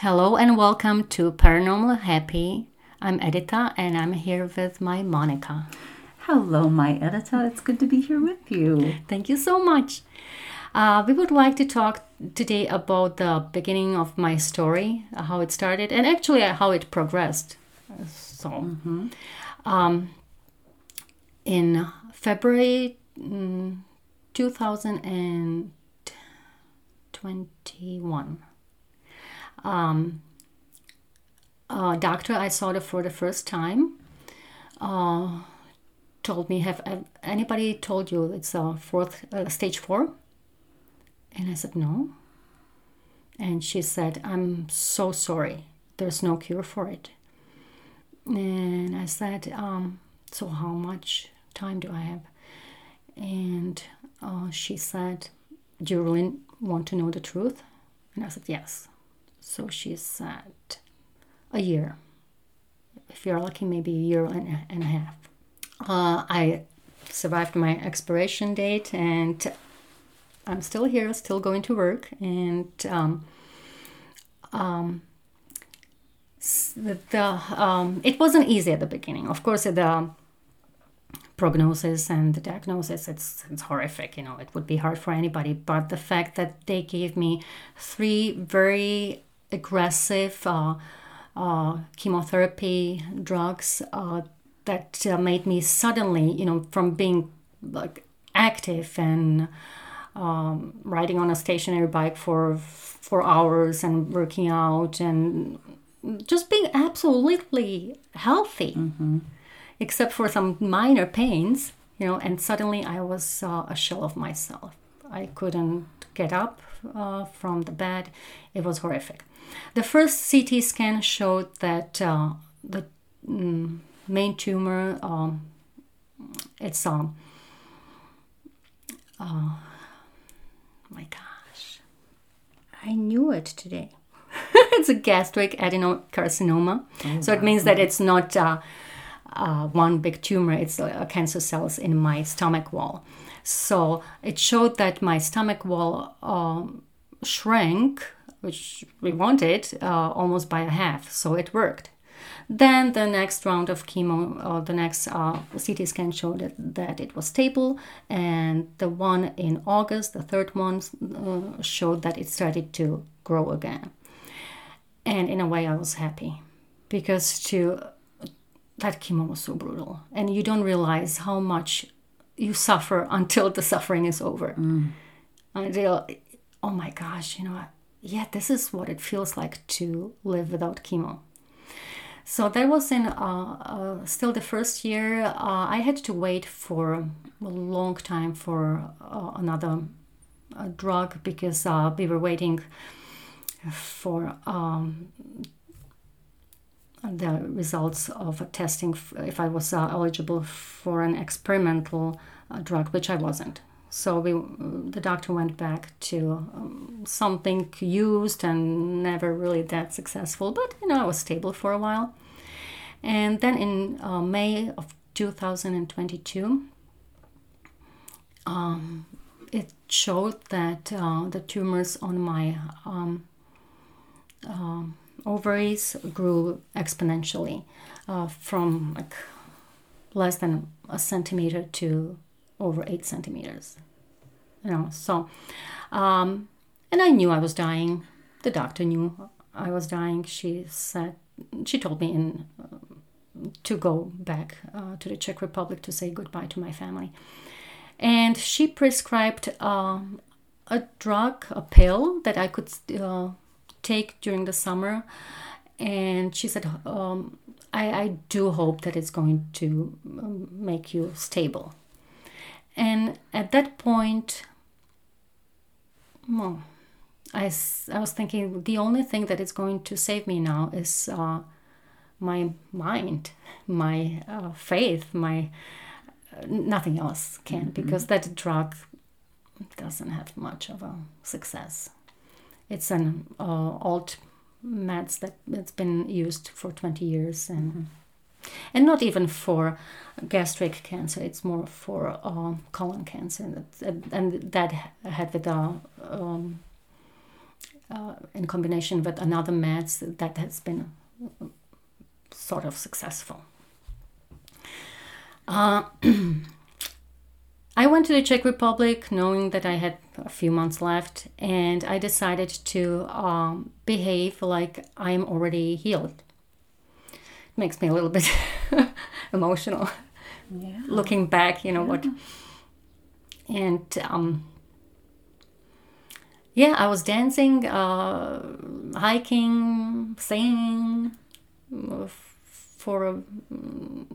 Hello and welcome to Paranormal Happy. I'm Edita and I'm here with my Monica. Hello, my Edita. It's good to be here with you. Thank you so much. Uh, we would like to talk today about the beginning of my story, how it started, and actually uh, how it progressed. So, um, in February mm, 2021, um, doctor I saw the, for the first time uh, told me, "Have uh, anybody told you it's a fourth uh, stage four? And I said, "No." And she said, "I'm so sorry. There's no cure for it." And I said, um, "So how much time do I have?" And uh, she said, "Do you really want to know the truth?" And I said, "Yes." So she said, a year. If you're lucky, maybe a year and a, and a half. Uh, I survived my expiration date and I'm still here, still going to work. And um, um, the, the um, it wasn't easy at the beginning. Of course, the prognosis and the diagnosis it's it's horrific you know it would be hard for anybody but the fact that they gave me three very aggressive uh, uh, chemotherapy drugs uh, that uh, made me suddenly, you know, from being like active and um, riding on a stationary bike for four hours and working out and just being absolutely healthy, mm-hmm. except for some minor pains, you know, and suddenly I was uh, a shell of myself. I couldn't get up uh, from the bed. It was horrific. The first CT scan showed that uh, the mm, main tumor, um, it's um, uh, my gosh, I knew it today. it's a gastric adenocarcinoma. Oh, so it means that it's not uh, uh, one big tumor, it's uh, cancer cells in my stomach wall. So it showed that my stomach wall um, shrank which we wanted, uh, almost by a half. So it worked. Then the next round of chemo, or the next uh, CT scan showed that, that, it was stable, and the one in August, the third one, uh, showed that it started to grow again. And in a way, I was happy because to that chemo was so brutal, and you don't realize how much you suffer until the suffering is over. Mm. Until, oh my gosh, you know, yeah, this is what it feels like to live without chemo. So that was in uh, uh, still the first year. Uh, I had to wait for a long time for uh, another uh, drug because uh, we were waiting for um, the results of testing if I was eligible for an experimental drug, which I wasn't. So we, the doctor went back to um, something used and never really that successful, but you know I was stable for a while. And then in uh, May of 2022, um, it showed that uh, the tumors on my um, uh, ovaries grew exponentially uh, from like less than a centimeter to over eight centimeters. You know, so, um, and I knew I was dying. The doctor knew I was dying. She said, she told me in uh, to go back uh, to the Czech Republic to say goodbye to my family. And she prescribed um, a drug, a pill that I could uh, take during the summer. And she said, um, I, I do hope that it's going to um, make you stable. And at that point, well, I, I was thinking the only thing that is going to save me now is uh, my mind, my uh, faith, my uh, nothing else can mm-hmm. because that drug doesn't have much of a success. It's an uh, alt meds that it's been used for 20 years and mm-hmm and not even for gastric cancer. It's more for uh, colon cancer, and that had with the um, uh, in combination with another meds that has been sort of successful. Uh, I went to the Czech Republic knowing that I had a few months left, and I decided to um, behave like I'm already healed. It makes me a little bit emotional Yeah. looking back, you know what. And um, yeah, I was dancing, uh, hiking, singing uh, for uh,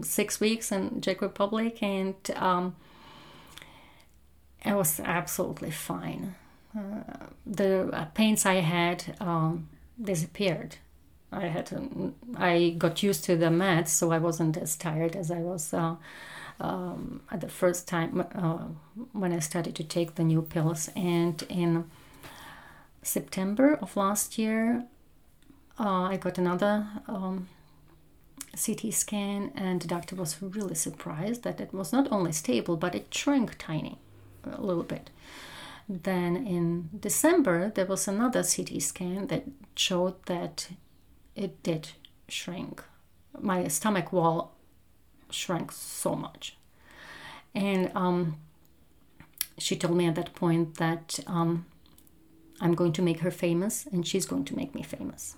six weeks in Czech Republic, and um, I was absolutely fine. Uh, the uh, pains I had um, disappeared. I had um, I got used to the meds, so I wasn't as tired as I was uh, um, at the first time uh, when I started to take the new pills. And in September of last year, uh, I got another um, CT scan, and the doctor was really surprised that it was not only stable, but it shrank tiny a little bit. Then in December, there was another CT scan that showed that it did shrink. My stomach wall shrank so much. And um, she told me at that point that um, I'm going to make her famous and she's going to make me famous.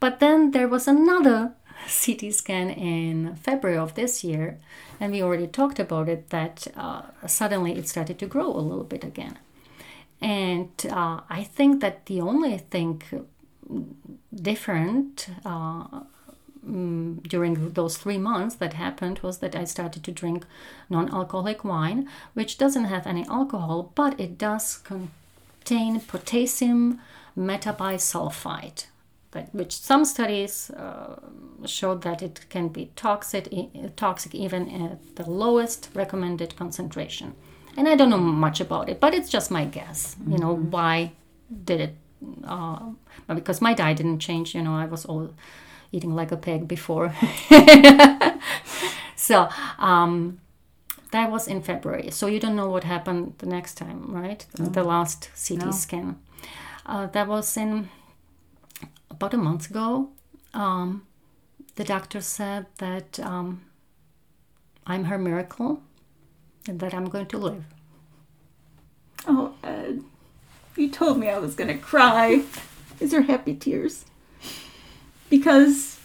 But then there was another CT scan in February of this year, and we already talked about it that uh, suddenly it started to grow a little bit again. And uh, I think that the only thing different uh, mm, during those three months that happened was that I started to drink non alcoholic wine, which doesn't have any alcohol, but it does contain potassium metabisulfite. That, which some studies uh, showed that it can be toxic, toxic even at the lowest recommended concentration. And I don't know much about it, but it's just my guess. You know, why did it uh, because my diet didn't change. You know, I was all eating like a pig before. so um, that was in February. So you don't know what happened the next time, right? The last CT No. scan. Uh, that was in about a month ago. Um, the doctor said that um, I'm her miracle and that I'm going to live. Oh, Ed, you told me I was gonna cry. These are happy tears. Because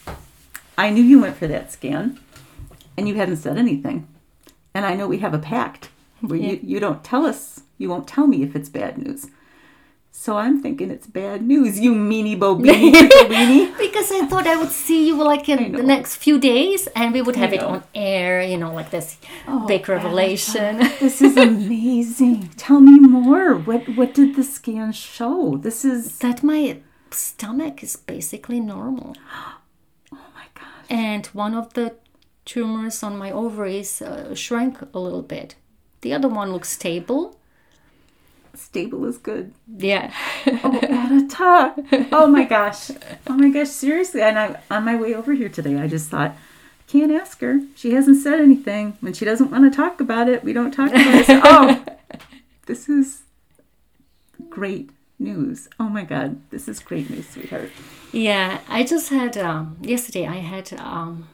I knew you went for that scan and you hadn't said anything. And I know we have a pact where you, you don't tell us, you won't tell me if it's bad news. So I'm thinking it's bad news, you meanie bo beanie. Because I thought I would see you like in the next few days and we would have it on air, you know, like this Oh, big revelation. This is amazing. Tell me more. What what did the scan show? This is that my stomach is basically normal. oh my gosh. And one of the tumors on my ovaries uh, shrank a little bit. The other one looks stable. Stable is good. Yeah. Oh. Oh my gosh. Oh my gosh, seriously. And I on my way over here today, I just thought, can't ask her. She hasn't said anything. When she doesn't want to talk about it, we don't talk about it. So, oh, this is great news. Oh my God. This is great news, sweetheart. Yeah, I just had um, yesterday. I had um,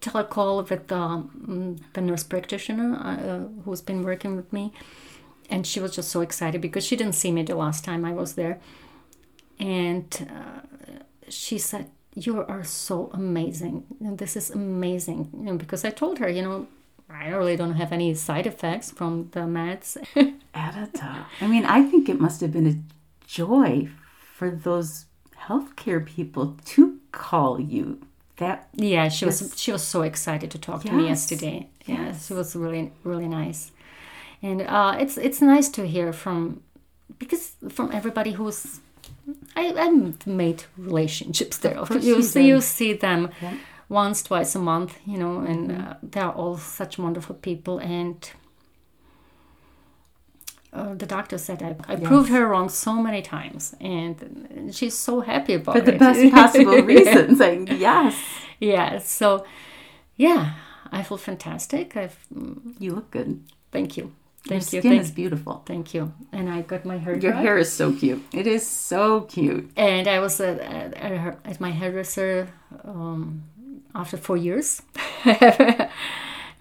telecall with um, the nurse practitioner uh, who's been working with me, and she was just so excited because she didn't see me the last time I was there, and uh, she said, "You are so amazing. And this is amazing." You know, because I told her, you know. I really don't have any side effects from the meds. Anita. I mean, I think it must have been a joy for those healthcare people to call you. That Yeah, she was Yes. she was so excited to talk to me yesterday. Yeah, yes. she was really really nice, and uh, it's it's nice to hear from because from everybody who's I I've made relationships there. Of course you you see you see them Yeah. once twice a month, you know, and Mm-hmm. uh, they're all such wonderful people and. Uh, the doctor said I, I proved her wrong so many times, and she's so happy about it for the it. best possible reason, saying yes. yeah so yeah i feel fantastic i've You look good. thank you Thank Your you. skin Thank, is beautiful. thank you. And I got my hair Your hair is so cute. It is so cute. And I was at, at, at, her, at my hairdresser um, after four years.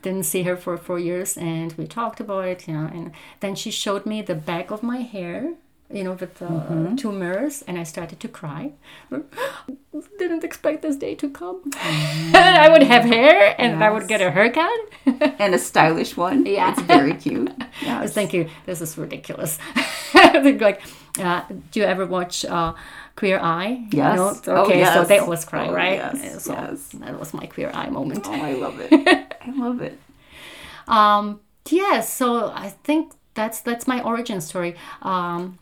Didn't see her for four years, and we talked about it, you know. And then she showed me the back of my hair, you know, with the Mm-hmm. two mirrors, and I started to cry. Didn't expect this day to come. I would have hair, and I would get a haircut. And a stylish one. Yeah. It's very cute. Yes. thinking, this is ridiculous. Like, uh, do you ever watch uh, Queer Eye? Yes. No? Oh, Okay, so yes. they always cry, Oh, right? yes, So yes. that was my Queer Eye moment. Oh, I love it. I love it. Um, yeah, so I think that's that's my origin story. Um,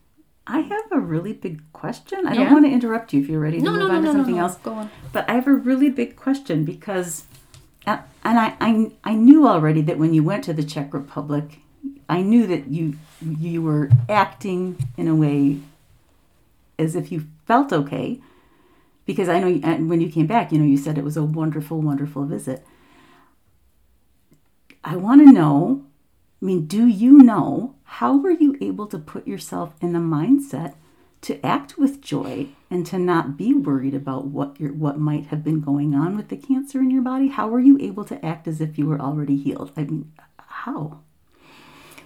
I have a really big question. I Yeah? don't want to interrupt you if you're ready to no, move no, on no, to something no. else. Go on. But I have a really big question because, uh, and I, I, I knew already that when you went to the Czech Republic, I knew that you you were acting in a way as if you felt okay, because I know you, and when you came back, you know, you said it was a wonderful, wonderful visit. I want to know. I mean, do you know how were you able to put yourself in the mindset to act with joy and to not be worried about what your what might have been going on with the cancer in your body? How were you able to act as if you were already healed? I mean, how?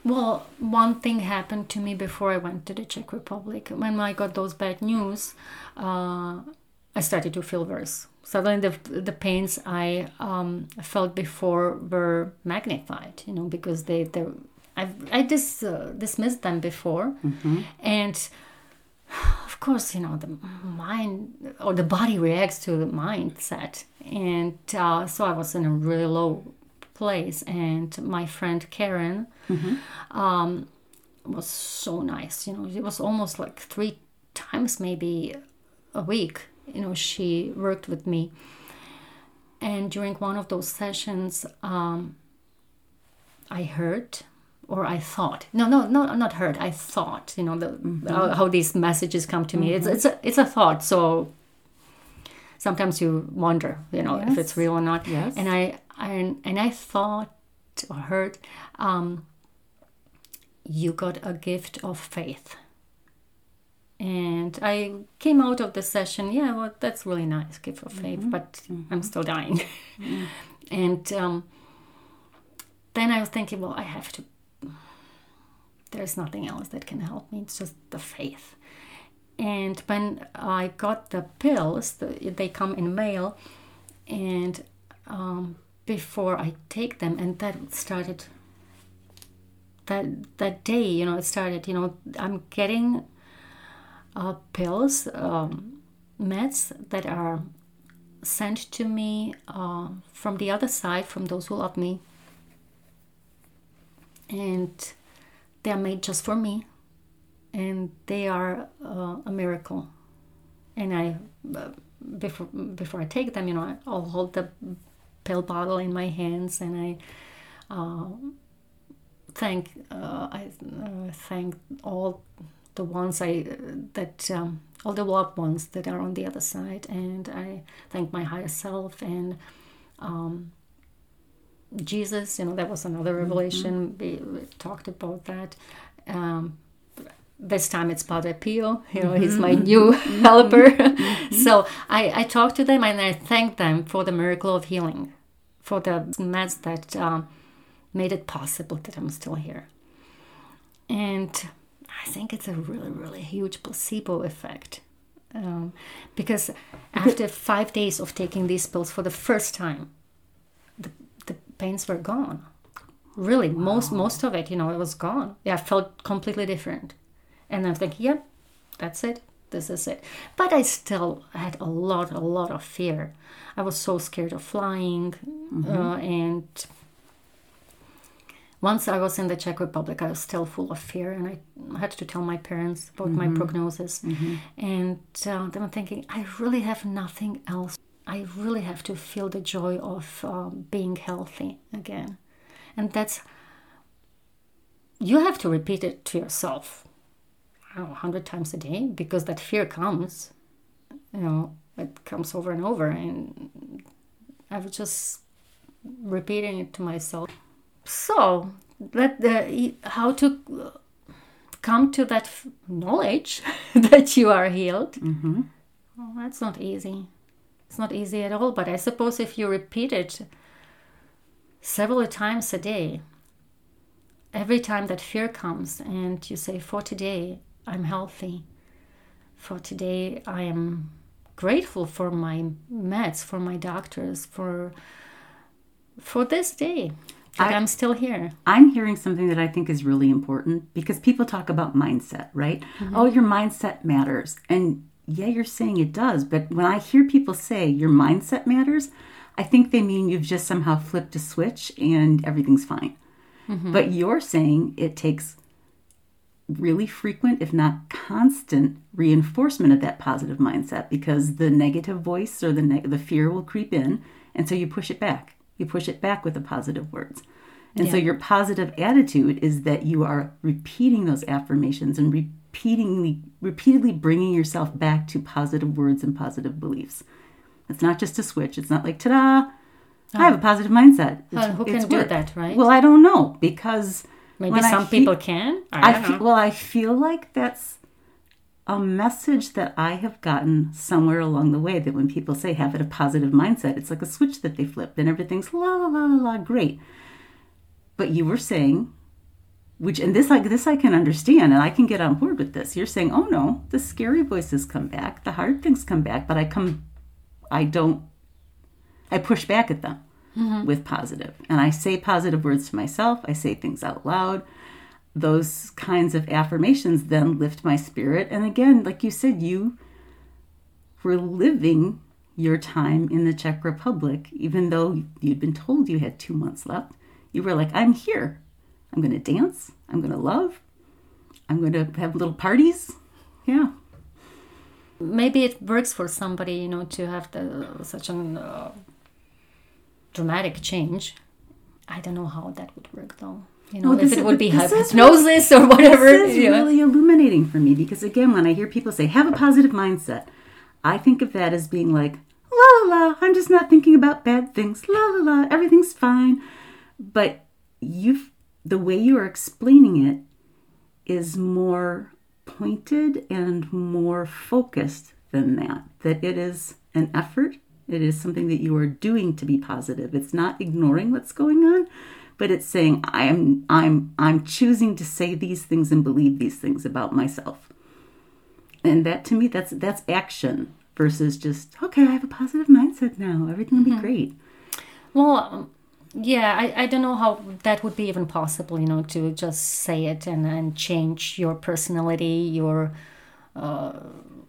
Well, one thing happened to me before I went to the Czech Republic. When I got those bad news, uh, I started to feel worse. Suddenly, the the pains I um, felt before were magnified. You know, because they they I I dis, uh, dismissed them before, and of course, you know, the mind or the body reacts to the mindset. And uh, so I was in a really low place. And my friend Karen um, was so nice. You know, it was almost like three times maybe a week. You know, she worked with me. And during one of those sessions, um, I heard or I thought. No, no, no, not heard. I thought. You know the mm-hmm. how, how these messages come to me. It's mm-hmm. it's a it's a thought. So sometimes you wonder, you know, if it's real or not. Yes. And I, I and I thought or heard, um, you got a gift of faith. And I came out of the session, yeah, well, that's really nice, gift of faith, mm-hmm. but I'm still dying. and um, then I was thinking, well, I have to. There's nothing else that can help me. It's just the faith. And when I got the pills, the, they come in mail, and um, before I take them, and that started. That that day, you know, it started. You know, I'm getting uh, pills, um, meds that are sent to me uh, from the other side, from those who love me, and they are made just for me, and they are uh, a miracle. And I, uh, before before I take them, you know, I'll hold the pill bottle in my hands, and I uh, thank uh, I uh, thank all the ones I that um, all the loved ones that are on the other side, and I thank my higher self and um, Jesus. You know, that was another revelation. We, we talked about that. Um, this time it's Padre Pio. You know, he's my new helper. so I, I talked to them and I thanked them for the miracle of healing, for the meds that um, made it possible that I'm still here. And I think it's a really, really huge placebo effect. Um, because after five days of taking these pills for the first time, the pains were gone. Really, most most of it, you know, it was gone. Yeah, I felt completely different. And I'm thinking, yep, that's it. This is it. But I still had a lot, a lot of fear. I was so scared of flying. Uh, and once I was in the Czech Republic, I was still full of fear, and I had to tell my parents about my prognosis. And uh, then I'm thinking, I really have nothing else. I really have to feel the joy of uh, being healthy again, and that's you have to repeat it to yourself, I hundred times a day because that fear comes, you know, it comes over and over, and I was just repeating it to myself. So that the how to come to that knowledge that you are healed. Mm-hmm. Well, that's not easy. It's not easy at all. But I suppose if you repeat it several times a day, every time that fear comes, and you say, "For today, I'm healthy. For today, I am grateful for my meds, for my doctors, for for this day that I- I'm still here." I'm hearing something that I think is really important because people talk about mindset, right? Mm-hmm. Oh, your mindset matters. And yeah, you're saying it does. But when I hear people say your mindset matters, I think they mean you've just somehow flipped a switch and everything's fine. Mm-hmm. But you're saying it takes really frequent, if not constant, reinforcement of that positive mindset because the negative voice or the neg- the fear will creep in, and so you push it back. You push it back with the positive words, and so your positive attitude is that you are repeating those affirmations and repeatedly, repeatedly bringing yourself back to positive words and positive beliefs. It's not just a switch. It's not like ta-da. I have a oh. positive mindset. It's, Well, who it's can do work. that, right? Well, I don't know because Maybe some he- people can. I I know. well, I feel like that's a message that I have gotten somewhere along the way that when people say have it a positive mindset, it's like a switch that they flip and everything's la la la la la great. But you were saying, which and this like this I can understand and I can get on board with this. You're saying, oh no, the scary voices come back, the hard things come back, but I come, I don't, I push back at them mm-hmm. with positive, and I say positive words to myself. I say things out loud those kinds of affirmations then lift my spirit. And again, like you said, you were living your time in the Czech Republic, even though you'd been told you had two months left. You were like, I'm here. I'm going to dance. I'm going to love. I'm going to have little parties. Yeah. maybe it works for somebody, you know, to have the, such an uh, dramatic change. I don't know how that would work though. You know, Well, if it is- would be hypnosis or whatever. This is yeah. really illuminating for me because again, when I hear people say have a positive mindset, I think of that as being like la la la. I'm just not thinking about bad things. La la la. Everything's fine. But you've the way you are explaining it is more pointed and more focused than that. That it is an effort. It is something that you are doing to be positive. It's not ignoring what's going on, but it's saying I'm I'm I'm choosing to say these things and believe these things about myself. And that to me that's that's action versus just okay, I have a positive mindset now. Everything will be mm-hmm. great. Well, yeah, I, I don't know how that would be even possible, you know, to just say it and, and change your personality, your uh,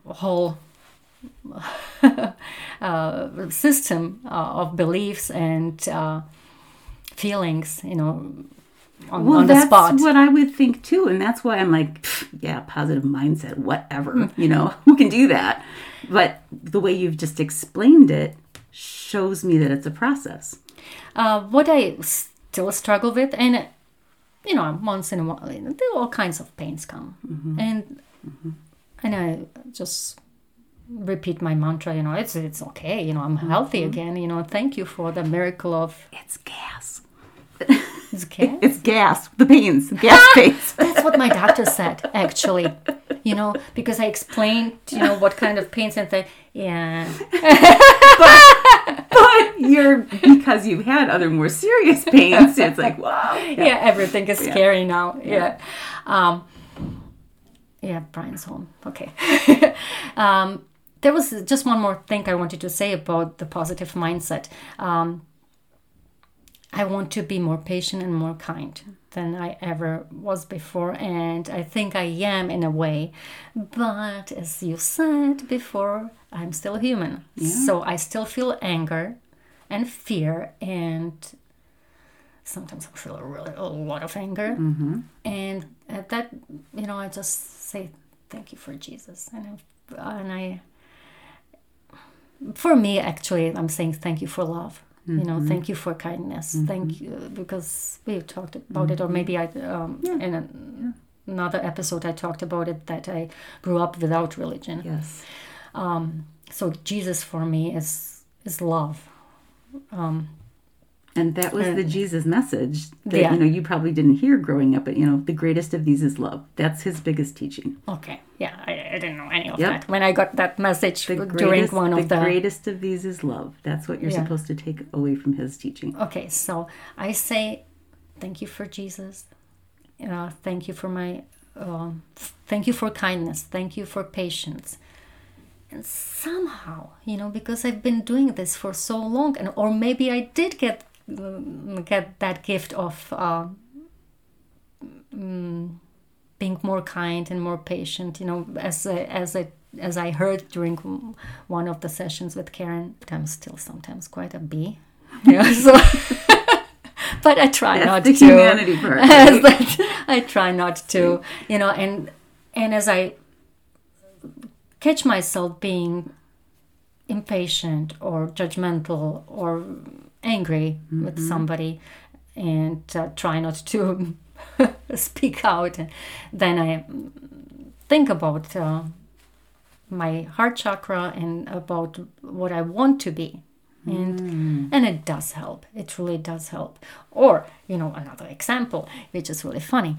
whole uh, system uh, of beliefs and uh, feelings, you know, on, Well, on the that's what I would think too, and that's why I'm like, yeah, positive mindset, whatever. you know, who can do that? But the way you've just explained it shows me that it's a process. Uh, what I still struggle with, and you know, once in a while, you know, there all kinds of pains come, mm-hmm. and mm-hmm. and I just repeat my mantra. You know, it's it's okay. You know, I'm mm-hmm. healthy again. You know, thank you for the miracle of It's gas. it's okay. It's gas. The pains, gas pains. That's what my doctor said, actually. You know, because I explained, you know, what kind of pains and they, yeah, but you're because you've had other more serious pains. It's like wow. yeah, everything is scary now. Yeah. Um, yeah, Brian's home. Okay. um, there was just one more thing I wanted to say about the positive mindset. Um, I want to be more patient and more kind than I ever was before, and I think I am in a way. But as you said before, I'm still human. So I still feel anger and fear, and sometimes I feel a, really, a lot of anger. Mm-hmm. And at that, you know, I just say thank you for Jesus, and I, and I, for me, actually, I'm saying thank you for love. You know, thank you for kindness. Thank you because we talked about it, or maybe I um, in an another episode I talked about it that I grew up without religion. Yes. Um, so Jesus for me is is love. Um, And that was the Jesus message that Yeah. you know you probably didn't hear growing up. But you know, the greatest of these is love. That's his biggest teaching. Okay. Yeah, I, I didn't know any of Yep. that. When I got that message The during greatest, one of the. greatest of these is love. That's what you're Yeah. supposed to take away from his teaching. Okay, so I say thank you for Jesus. Uh, thank you for my. Um, thank you for kindness. Thank you for patience. And somehow, you know, because I've been doing this for so long, and or maybe I did get get that gift of uh, mm, being more kind and more patient. You know, as I, as I as I heard during one of the sessions with Karen, I'm still sometimes quite a bee. Yeah, so. but I try That's not the to. humanity part, right? I try not to, you know, and and as I catch myself being impatient or judgmental or angry with somebody and uh, try not to speak out. Then i think about uh, my heart chakra and about what i want to be. And and it does help. It really does help. Or you know another example which is really funny.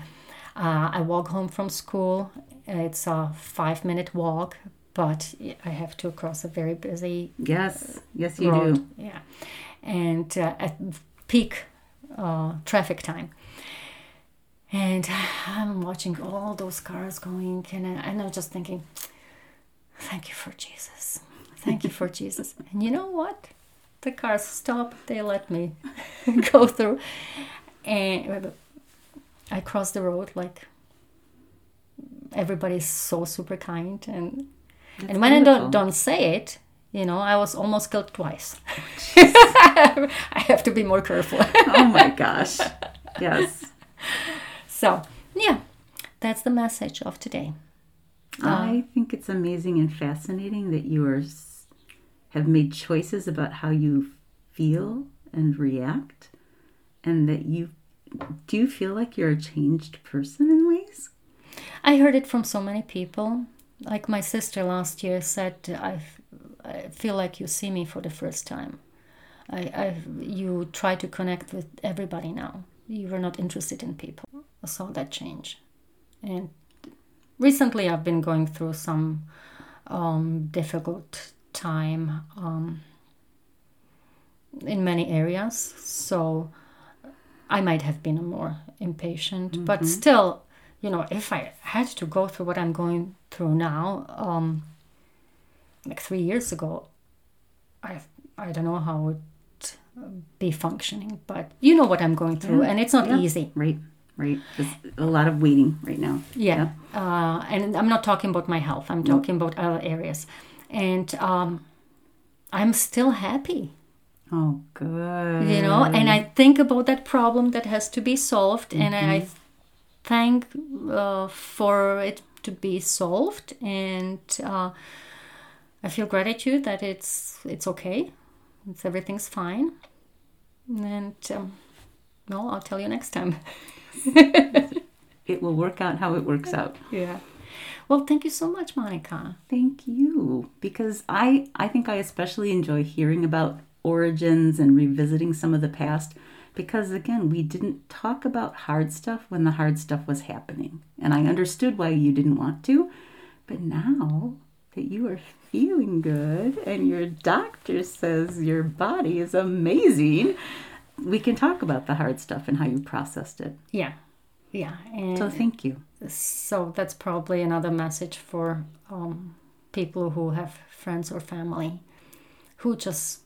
Uh, i walk home from school. It's a five minute walk but i have to cross a very busy Yes, yes, you road. do. Yeah, and uh, at peak uh, traffic time. And I'm watching all those cars going, and, I, and I'm just thinking, thank you for Jesus. Thank you for Jesus. And you know what? The cars stop, they let me go through. And I cross the road like everybody's so super kind and and when I don't don't say it, you know, I was almost killed twice. Oh, I have to be more careful. Oh my gosh. Yes. so yeah, that's the message of today. Uh, I think it's amazing and fascinating that you are have made choices about how you feel and react, and that you do you feel like you're a changed person in ways. I heard it from so many people. Like my sister last year said, I, f- I feel like you see me for the first time. I, I, you try to connect with everybody now. You were not interested in people. I saw that change. And recently I've been going through some um, difficult time um, in many areas. So I might have been more impatient, but still, you know, if I had to go through what I'm going through now, um, like three years ago, I I don't know how I would be functioning, but you know what I'm going through, and it's not Yeah. easy. Right. Right. There's a lot of waiting right now. Yeah, uh, and I'm not talking about my health. I'm talking about other areas, and um, I'm still happy. Oh, good. you know and i think about that problem that has to be solved and i thank uh, for it to be solved and uh, i feel gratitude that it's it's okay it's everything's fine and um, well i'll tell you next time It will work out how it works out. yeah well thank you so much monica Thank you. Because I, I think I especially enjoy hearing about origins and revisiting some of the past. Because again, we didn't talk about hard stuff when the hard stuff was happening. And I understood why you didn't want to. But now that you are feeling good and your doctor says your body is amazing, we can talk about the hard stuff and how you processed it. yeah yeah and So thank you. so that's probably another message for um, people who have friends or family who just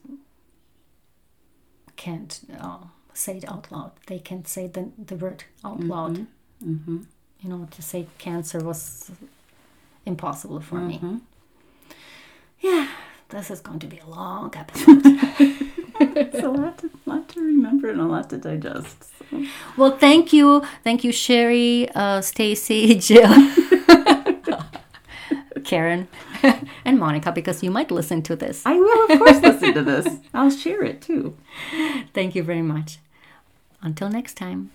can't uh, say it out loud. They can't say the, the word out loud. Mm-hmm. You know, to say cancer was impossible for me. Yeah, this is going to be a long episode. It's a lot to, lot to remember and a lot to digest. so. well, thank you. Thank you, Sherry, uh, Stacy, Jill, Karen, and Monica, because you might listen to this. I will, of course, listen to this. I'll share it too. Thank you very much. Until next time.